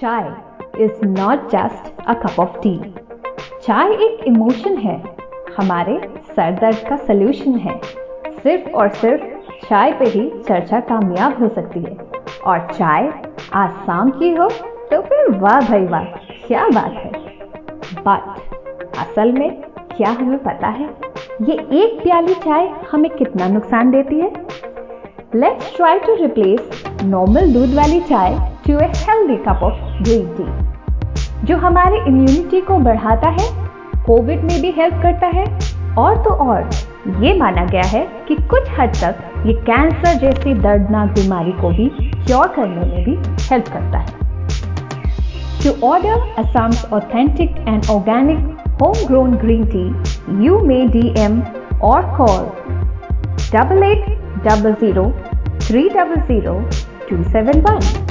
Chai is not just a cup of tea चाय एक emotion है। हमारे सर दर्द का सलूशन है। सिर्फ़ और सिर्फ़ चाय पे ही चर्चा कामयाब हो सकती है। और चाय आज शाम की हो तो फिर वाह भाई वाह, क्या बात है। बट असल में क्या हमें पता है, ये एक प्याली चाय हमें कितना नुकसान देती है? Let's try to replace normal दूध वाली चाय to a healthy cup of green tea जो हमारी इम्यूनिटी को बढ़ाता है कोविड में भी हेल्प करता है, और तो और। ये माना गया है कि कुछ हद तक ये कैंसर जैसी दर्दनाक बीमारी को भी क्योर करने में भी हेल्प करता है। To order Assam's authentic and organic home grown green tea you may D M और call double eight double zero three double zero two seven one